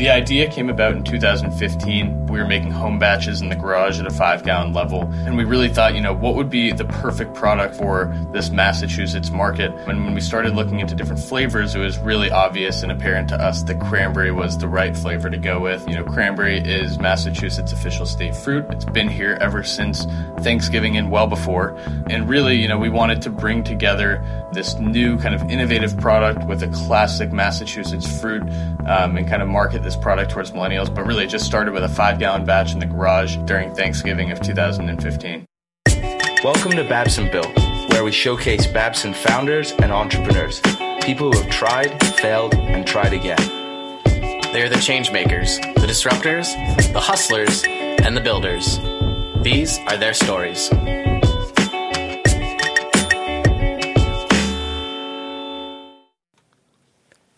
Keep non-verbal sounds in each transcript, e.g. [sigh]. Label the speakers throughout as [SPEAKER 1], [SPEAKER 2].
[SPEAKER 1] The idea came about in 2015. We were making home batches in the garage at a five gallon level, and we really thought, you know, what would be the perfect product for this Massachusetts market? And when we started looking into different flavors, it was really obvious and apparent to us that cranberry was the right flavor to go with. You know, cranberry is Massachusetts' official state fruit. It's been here ever since Thanksgiving and well before. And really, you know, we wanted to bring together this new kind of innovative product with a classic Massachusetts fruit um, and kind of market this product towards millennials. But really, it just started with a five gallon batch in the garage during Thanksgiving of 2015.
[SPEAKER 2] Welcome to Babson Built, where we showcase Babson founders and entrepreneurs, people who have tried, failed, and tried again.
[SPEAKER 3] They are the change makers, the disruptors, the hustlers, and the builders. These are their stories.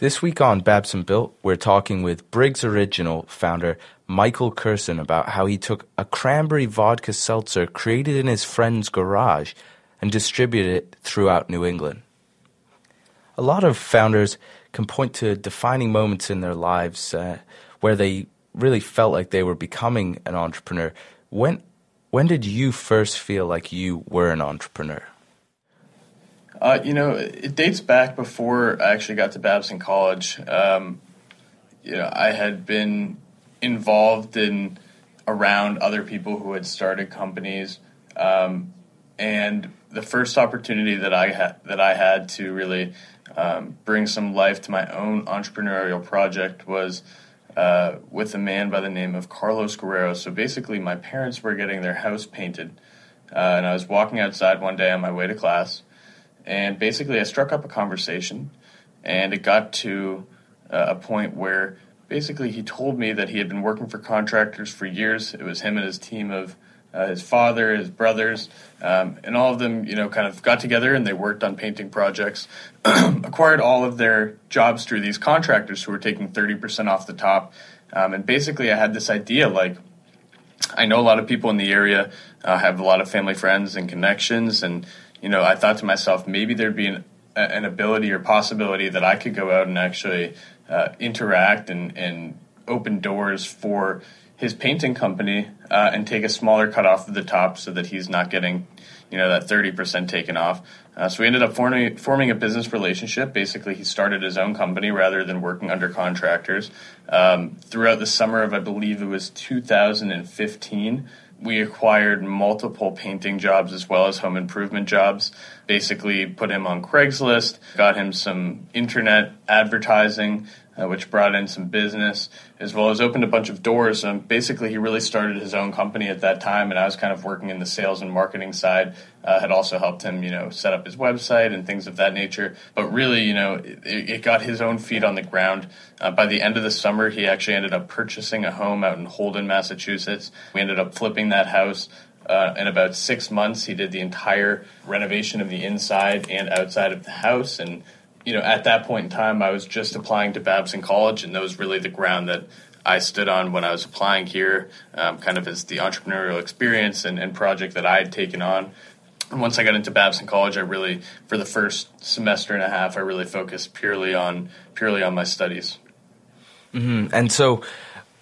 [SPEAKER 2] This week on Babson Built, we're talking with Briggs Original founder Michael Curson about how he took a cranberry vodka seltzer created in his friend's garage and distributed it throughout New England. A lot of founders can point to defining moments in their lives uh, where they really felt like they were becoming an entrepreneur. When when did you first feel like you were an entrepreneur?
[SPEAKER 1] Uh, you know, it dates back before I actually got to Babson College. Um, you know, I had been involved in around other people who had started companies, um, and the first opportunity that I had that I had to really um, bring some life to my own entrepreneurial project was. Uh, with a man by the name of Carlos Guerrero. So basically, my parents were getting their house painted, uh, and I was walking outside one day on my way to class, and basically, I struck up a conversation, and it got to uh, a point where basically he told me that he had been working for contractors for years. It was him and his team of uh, his father, his brothers, um, and all of them, you know, kind of got together and they worked on painting projects, [clears throat] acquired all of their jobs through these contractors who were taking 30% off the top. Um, and basically, I had this idea like, I know a lot of people in the area, uh, have a lot of family friends and connections, and you know, I thought to myself, maybe there'd be an, an ability or possibility that I could go out and actually uh, interact and, and open doors for his painting company uh, and take a smaller cut off of the top so that he's not getting, you know, that 30% taken off. Uh, so we ended up forming, forming a business relationship. Basically, he started his own company rather than working under contractors. Um, throughout the summer of, I believe it was 2015, we acquired multiple painting jobs as well as home improvement jobs. Basically, put him on Craigslist, got him some internet advertising, uh, which brought in some business, as well as opened a bunch of doors. Basically, he really started his own company at that time, and I was kind of working in the sales and marketing side. Uh, had also helped him, you know, set up his website and things of that nature. But really, you know, it, it got his own feet on the ground. Uh, by the end of the summer, he actually ended up purchasing a home out in Holden, Massachusetts. We ended up flipping that house. Uh, in about six months, he did the entire renovation of the inside and outside of the house, and you know, at that point in time, I was just applying to Babson College, and that was really the ground that I stood on when I was applying here, um, kind of as the entrepreneurial experience and, and, project that I had taken on. And once I got into Babson College, I really, for the first semester and a half, I really focused purely on purely on my studies.
[SPEAKER 2] Mm-hmm. And so,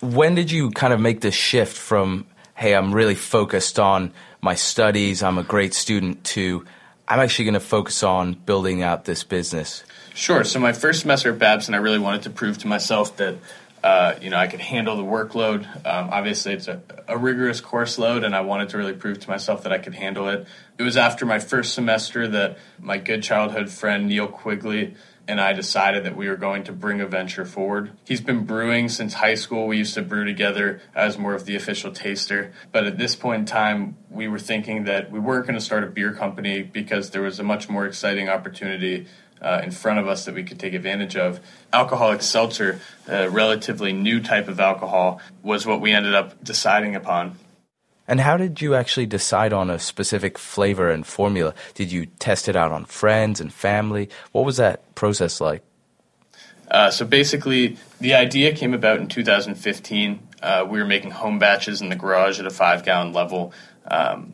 [SPEAKER 2] when did you kind of make this shift from, "Hey, I'm really focused on my studies, I'm a great student," to I'm actually going to focus on building out this business?
[SPEAKER 1] Sure. So my first semester at Babson, I really wanted to prove to myself that uh, you know I could handle the workload. Um, obviously, it's a, a, rigorous course load, and I wanted to really prove to myself that I could handle it. It was after my first semester that my good childhood friend Neil Quigley and I decided that we were going to bring a venture forward. He's been brewing since high school. We used to brew together as more of the official taster. But at this point in time, we were thinking that we weren't going to start a beer company because there was a much more exciting opportunity uh, in front of us that we could take advantage of. Alcoholic seltzer, a relatively new type of alcohol, was what we ended up deciding upon.
[SPEAKER 2] And how did you actually decide on a specific flavor and formula? Did you test it out on friends and family? What was that process like?
[SPEAKER 1] Uh, so basically, the idea came about in 2015. Uh, we were making home batches in the garage at a five gallon level. Um,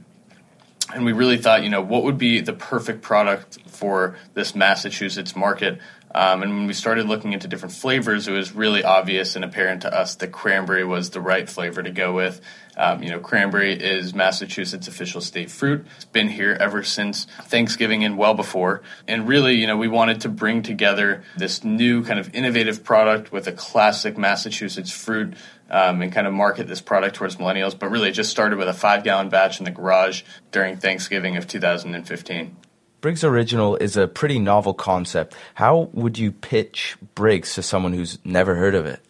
[SPEAKER 1] and we really thought, you know, what would be the perfect product for this Massachusetts market? Um, and when we started looking into different flavors, it was really obvious and apparent to us that cranberry was the right flavor to go with. Um, you know, cranberry is Massachusetts' official state fruit. It's been here ever since Thanksgiving and well before. And really, you know, we wanted to bring together this new kind of innovative product with a classic Massachusetts fruit um, and kind of market this product towards millennials. But really, it just started with a five gallon batch in the garage during Thanksgiving of 2015.
[SPEAKER 2] Briggs Original is a pretty novel concept. How would you pitch Briggs to someone who's never heard of it?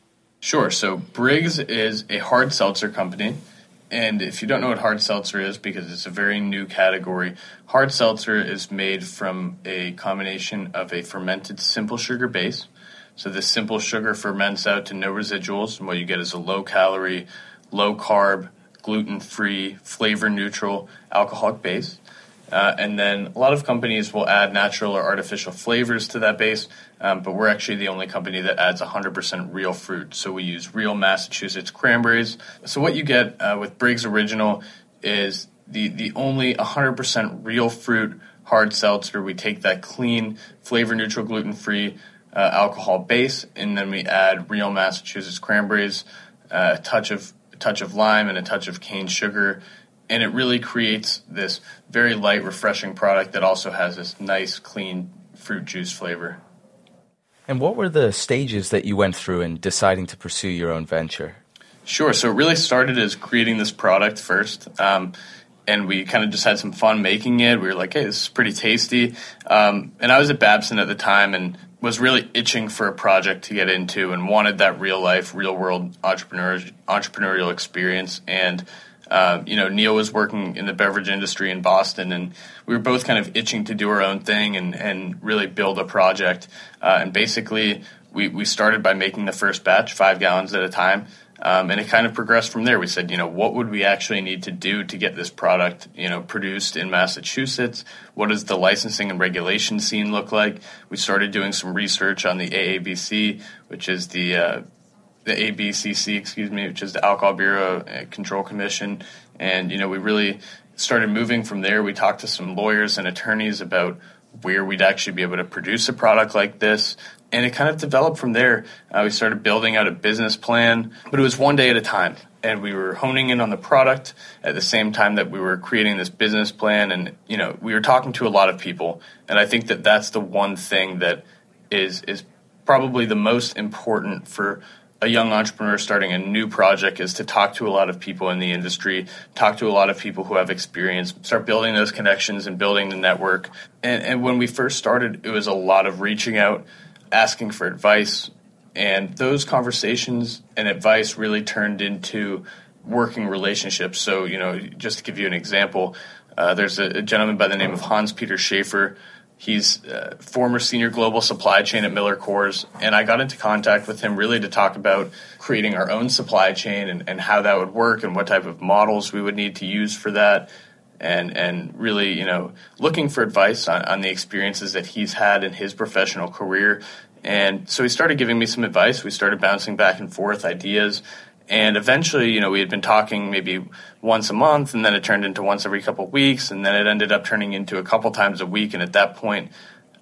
[SPEAKER 1] Sure. So, Briggs is a hard seltzer company. And if you don't know what hard seltzer is, because it's a very new category, hard seltzer is made from a combination of a fermented simple sugar base. So this simple sugar ferments out to no residuals, and what you get is a low calorie, low carb, gluten free, flavor neutral alcoholic base. Uh, and then a lot of companies will add natural or artificial flavors to that base, um, but we're actually the only company that adds 100% real fruit. So we use real Massachusetts cranberries. So what you get uh, with Briggs Original is the, the only 100% real fruit hard seltzer. We take that clean, flavor neutral, gluten free uh, alcohol base, and then we add real Massachusetts cranberries, uh, a touch of a touch of lime, and a touch of cane sugar and it really creates this very light, refreshing product that also has this nice, clean fruit juice flavor.
[SPEAKER 2] And what were the stages that you went through in deciding to pursue your own venture?
[SPEAKER 1] Sure. So it really started as creating this product first. Um, and we kind of just had some fun making it. We were like, hey, this is pretty tasty. Um, and I was at Babson at the time and was really itching for a project to get into and wanted that real life, real world entrepreneur, entrepreneurial experience. And uh, you know, Neil was working in the beverage industry in Boston, and we were both kind of itching to do our own thing and, and really build a project. Uh, and basically, we, we started by making the first batch, five gallons at a time. Um, and it kind of progressed from there. We said, you know, what would we actually need to do to get this product, you know, produced in Massachusetts? What does the licensing and regulation scene look like? We started doing some research on the AABC, which is the uh, the ABCC, excuse me, which is the Alcohol Bureau uh, Control Commission, and you know we really started moving from there. We talked to some lawyers and attorneys about where we'd actually be able to produce a product like this. And it kind of developed from there. Uh, we started building out a business plan, but it was one day at a time. And we were honing in on the product at the same time that we were creating this business plan. And, you know, we were talking to a lot of people. And I think that that's the one thing that is, is probably the most important for a young entrepreneur starting a new project is to talk to a lot of people in the industry, talk to a lot of people who have experience, start building those connections and building the network. And, and when we first started, it was a lot of reaching out, asking for advice. And those conversations and advice really turned into working relationships. So, you know, just to give you an example, uh, there's a, a gentleman by the name of Hans Peter Schaefer He's uh, former senior global supply chain at Miller Coors, and I got into contact with him really to talk about creating our own supply chain and, and how that would work and what type of models we would need to use for that, and and really you know looking for advice on, on the experiences that he's had in his professional career. And so he started giving me some advice. We started bouncing back and forth ideas, and eventually, you know, we had been talking maybe once a month, and then it turned into once every couple of weeks, and then it ended up turning into a couple times a week. And at that point,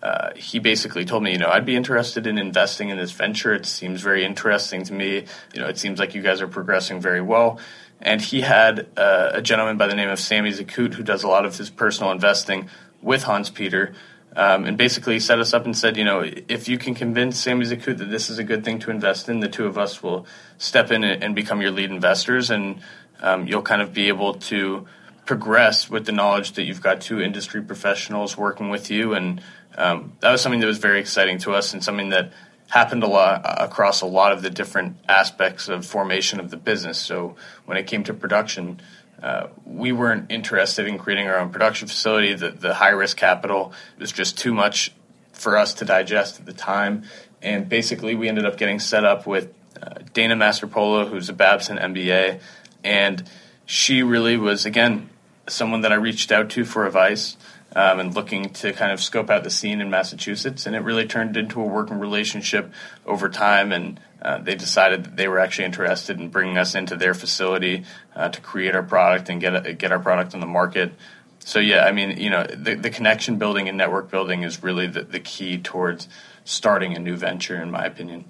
[SPEAKER 1] uh, he basically told me, you know, I'd be interested in investing in this venture. It seems very interesting to me. You know, it seems like you guys are progressing very well. And he had uh, a gentleman by the name of Sammy Zakut who does a lot of his personal investing with Hans Peter um, and basically set us up and said, you know, if you can convince Sammy Zakut that this is a good thing to invest in, the two of us will step in and become your lead investors, and um, you'll kind of be able to progress with the knowledge that you've got two industry professionals working with you, and um, that was something that was very exciting to us, and something that happened a lot across a lot of the different aspects of formation of the business. So when it came to production uh, we weren't interested in creating our own production facility. The, the high risk capital was just too much for us to digest at the time. And basically, we ended up getting set up with uh, Dana Mastropola, who's a Babson MBA. And she really was, again, someone that I reached out to for advice um, and looking to kind of scope out the scene in Massachusetts. And it really turned into a working relationship over time. And uh, they decided that they were actually interested in bringing us into their facility uh, to create our product and get get our product on the market. So yeah, I mean, you know, the, the connection building and network building is really the, the key towards starting a new venture, in my opinion.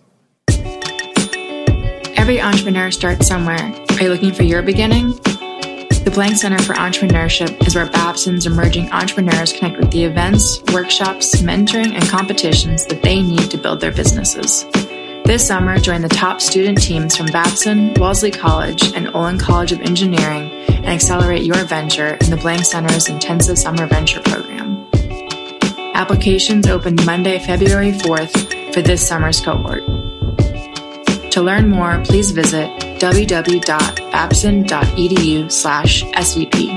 [SPEAKER 4] Every entrepreneur starts somewhere. Are you looking for your beginning? The Blank Center for Entrepreneurship is where Babson's emerging entrepreneurs connect with the events, workshops, mentoring, and competitions that they need to build their businesses. This summer, join the top student teams from Babson, Wellesley College, and Olin College of Engineering and accelerate your venture in the Blank Center's intensive summer venture program. Applications open Monday, February 4th for this summer's cohort. To learn more, please visit www.babson.edu slash SVP.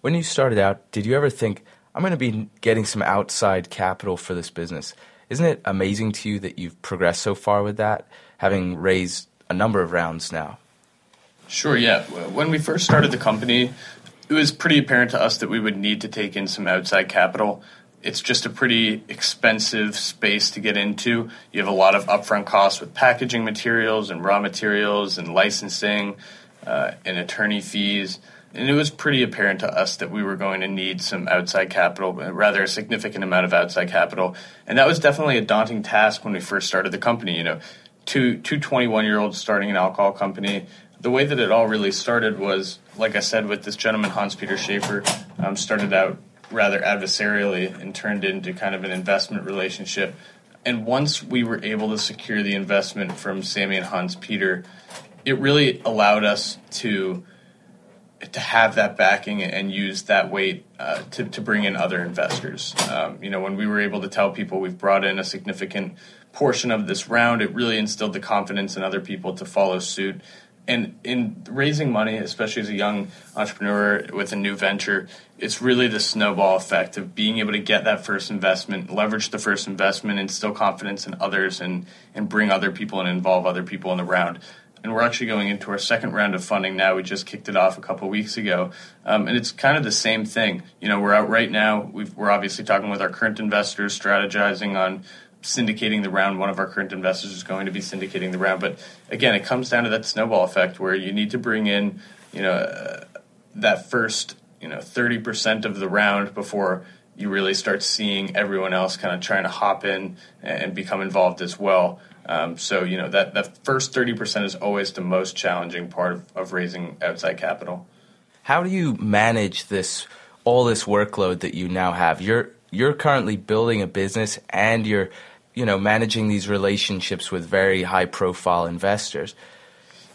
[SPEAKER 2] When you started out, did you ever think, I'm going to be getting some outside capital for this business? Isn't it amazing to you that you've progressed so far with that, having raised a number of rounds now?
[SPEAKER 1] Sure, yeah. When we first started the company, it was pretty apparent to us that we would need to take in some outside capital. It's just a pretty expensive space to get into. You have a lot of upfront costs with packaging materials and raw materials and licensing uh, and attorney fees. And it was pretty apparent to us that we were going to need some outside capital, rather a significant amount of outside capital. And that was definitely a daunting task when we first started the company. You know, two two 21 year olds starting an alcohol company the way that it all really started was, like I said, with this gentleman Hans Peter Schaefer, um, started out rather adversarially and turned into kind of an investment relationship. And once we were able to secure the investment from Sammy and Hans Peter, it really allowed us to to have that backing and use that weight uh, to, to bring in other investors. Um, you know, when we were able to tell people we've brought in a significant portion of this round, it really instilled the confidence in other people to follow suit and in raising money, especially as a young entrepreneur with a new venture, it's really the snowball effect of being able to get that first investment, leverage the first investment, instill confidence in others, and and bring other people and involve other people in the round. And we're actually going into our second round of funding now. We just kicked it off a couple weeks ago, um, and it's kind of the same thing. You know, we're out right now. we are obviously talking with our current investors, strategizing on syndicating the round. One of our current investors is going to be syndicating the round. But again, it comes down to that snowball effect where you need to bring in, you know, uh, that first, you know, 30% of the round before you really start seeing everyone else kind of trying to hop in and become involved as well. Um, so, you know, that, that first 30% is always the most challenging part of, of raising outside capital.
[SPEAKER 2] How do you manage this, all this workload that you now have? You're, you're currently building a business and you're you know managing these relationships with very high profile investors?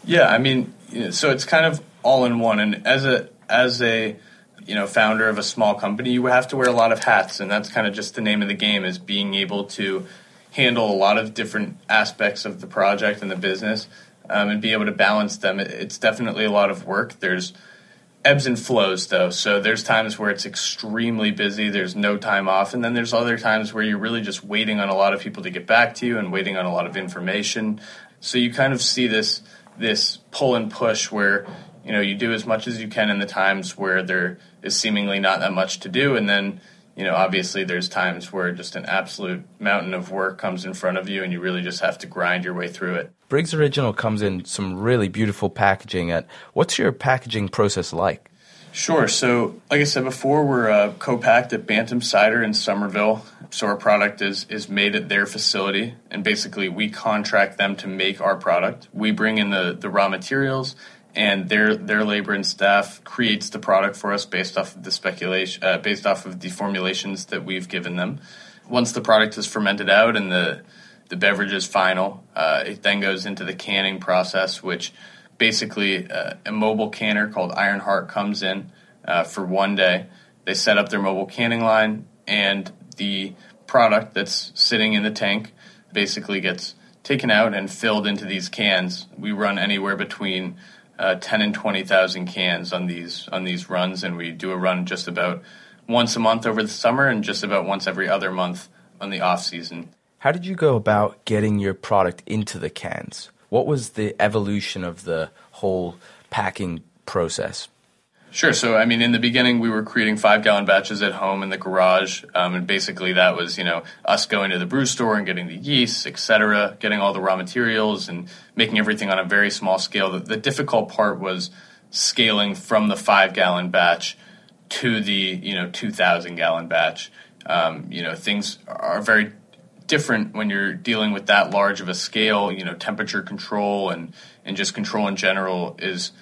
[SPEAKER 1] Yeah i mean so it's kind of all in one. And as a as a you know founder of a small company you have to wear a lot of hats. And that's kind of just the name of the game is being able to handle a lot of different aspects of the project and the business um, and be able to balance them. It's definitely a lot of work. There's ebbs and flows though. So there's times where it's extremely busy, there's no time off, and then there's other times where you're really just waiting on a lot of people to get back to you and waiting on a lot of information. So you kind of see this this pull and push where you know you do as much as you can in the times where there is seemingly not that much to do and then you know obviously there's times where just an absolute mountain of work comes in front of you and you really just have to grind your way through it
[SPEAKER 2] Briggs Original comes in some really beautiful packaging. At what's your packaging process like?
[SPEAKER 1] Sure. So, like I said before, we're uh, co-packed at Bantam Cider in Somerville. So our product is is made at their facility, and basically we contract them to make our product. We bring in the the raw materials, and their their labor and staff creates the product for us based off of the speculation, uh, based off of the formulations that we've given them. Once the product is fermented out and the the beverage is final. Uh, it then goes into the canning process, which basically uh, a mobile canner called Ironheart comes in uh, for one day. They set up their mobile canning line, and the product that's sitting in the tank basically gets taken out and filled into these cans. We run anywhere between uh, 10 and 20,000 cans on these on these runs, and we do a run just about once a month over the summer and just about once every other month on the off season.
[SPEAKER 2] How did you go about getting your product into the cans? What was the evolution of the whole packing process?
[SPEAKER 1] Sure. So, I mean, in the beginning, we were creating five gallon batches at home in the garage. Um, and basically, that was, you know, us going to the brew store and getting the yeast, et cetera, getting all the raw materials and making everything on a very small scale. The, the difficult part was scaling from the five gallon batch to the, you know, 2,000 gallon batch. Um, you know, things are very different when you're dealing with that large of a scale. You know, temperature control and, and just control in general is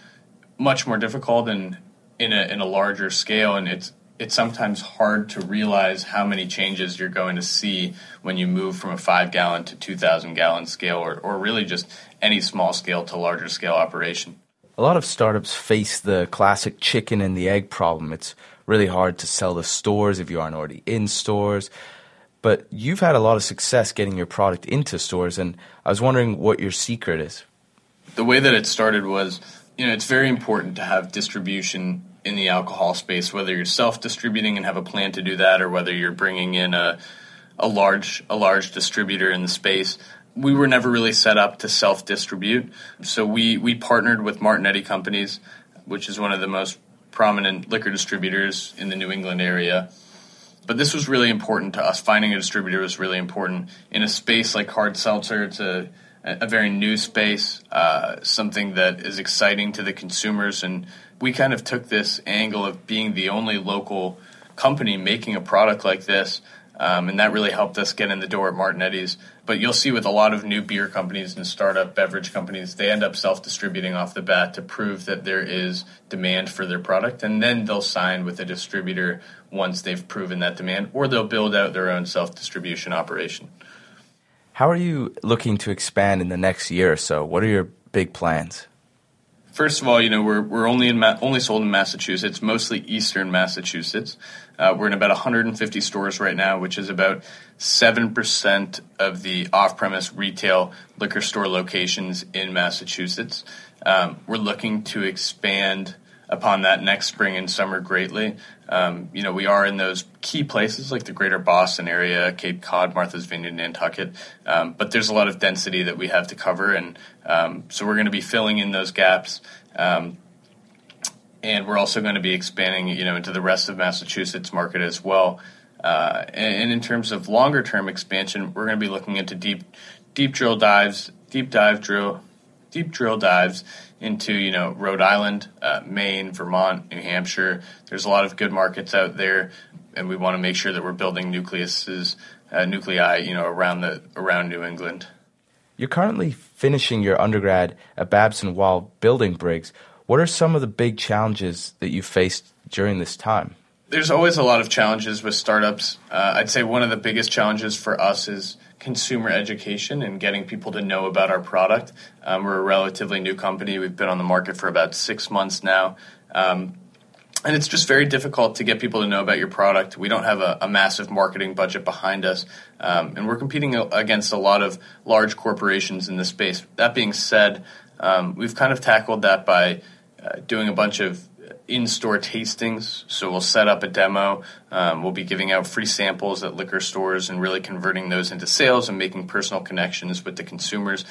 [SPEAKER 1] much more difficult and in a in a larger scale, and it's it's sometimes hard to realize how many changes you're going to see when you move from a five gallon to 2,000 gallon scale, or, or really just any small scale to larger scale operation.
[SPEAKER 2] A lot of startups face the classic chicken and the egg problem. It's really hard to sell to stores if you aren't already in stores. But you've had a lot of success getting your product into stores, and I was wondering what your secret is.
[SPEAKER 1] The way that it started was you know, it's very important to have distribution in the alcohol space, whether you're self-distributing and have a plan to do that, or whether you're bringing in a a large a large distributor in the space. We were never really set up to self-distribute, so we we partnered with Martignetti Companies, which is one of the most prominent liquor distributors in the New England area. But this was really important to us. Finding a distributor was really important in a space like hard seltzer. It's a a very new space, uh, something that is exciting to the consumers. And we kind of took this angle of being the only local company making a product like this. Um, and that really helped us get in the door at Martignetti's. But you'll see with a lot of new beer companies and startup beverage companies, they end up self distributing off the bat to prove that there is demand for their product. And then they'll sign with a distributor once they've proven that demand, or they'll build out their own self distribution operation.
[SPEAKER 2] How are you looking to expand in the next year or so? What are your big plans?
[SPEAKER 1] First of all, you know we're we're only in Ma- only sold in Massachusetts, mostly Eastern Massachusetts. Uh, we're in about 150 stores right now, which is about seven percent of the off-premise retail liquor store locations in Massachusetts. Um, we're looking to expand upon that next spring and summer greatly. Um, you know, we are in those key places like the greater Boston area, Cape Cod, Martha's Vineyard, Nantucket, um, but there's a lot of density that we have to cover, and um, so we're going to be filling in those gaps. Um, and we're also going to be expanding, you know, into the rest of Massachusetts market as well. Uh, and, and in terms of longer term expansion, we're going to be looking into deep, deep drill dives, deep dive drill, deep drill dives into you know Rhode Island, uh, Maine, Vermont, New Hampshire. There's a lot of good markets out there, and we want to make sure that we're building nucleuses, uh, nuclei, you know, around the around New England.
[SPEAKER 2] You're currently finishing your undergrad at Babson while building Briggs. What are some of the big challenges that you faced during this time?
[SPEAKER 1] There's always a lot of challenges with startups. Uh, I'd say one of the biggest challenges for us is consumer education and getting people to know about our product. Um, we're a relatively new company. We've been on the market for about six months now. Um, and it's just very difficult to get people to know about your product. We don't have a, a massive marketing budget behind us, um, and we're competing against a lot of large corporations in this space. That being said, um, we've kind of tackled that by uh, doing a bunch of in-store tastings. So we'll set up a demo. Um, we'll be giving out free samples at liquor stores and really converting those into sales and making personal connections with the consumers.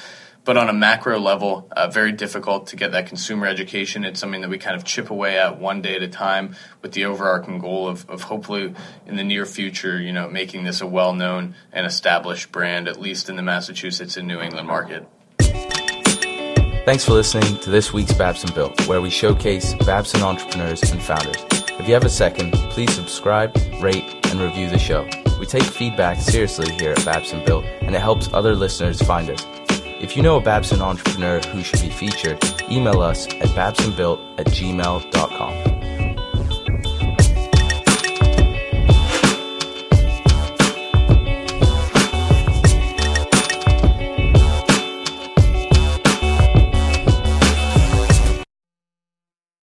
[SPEAKER 1] But on a macro level, uh, very difficult to get that consumer education. It's something that we kind of chip away at one day at a time, with the overarching goal of, of hopefully in the near future, you know, making this a well-known and established brand, at least in the Massachusetts and New England market.
[SPEAKER 2] Thanks for listening to this week's Babson Built, where we showcase Babson entrepreneurs and founders. If you have a second, please subscribe, rate, and review the show. We take feedback seriously here at Babson Built, and it helps other listeners find us. If you know a Babson entrepreneur who should be featured, email us at babsonbuilt at gmail.com.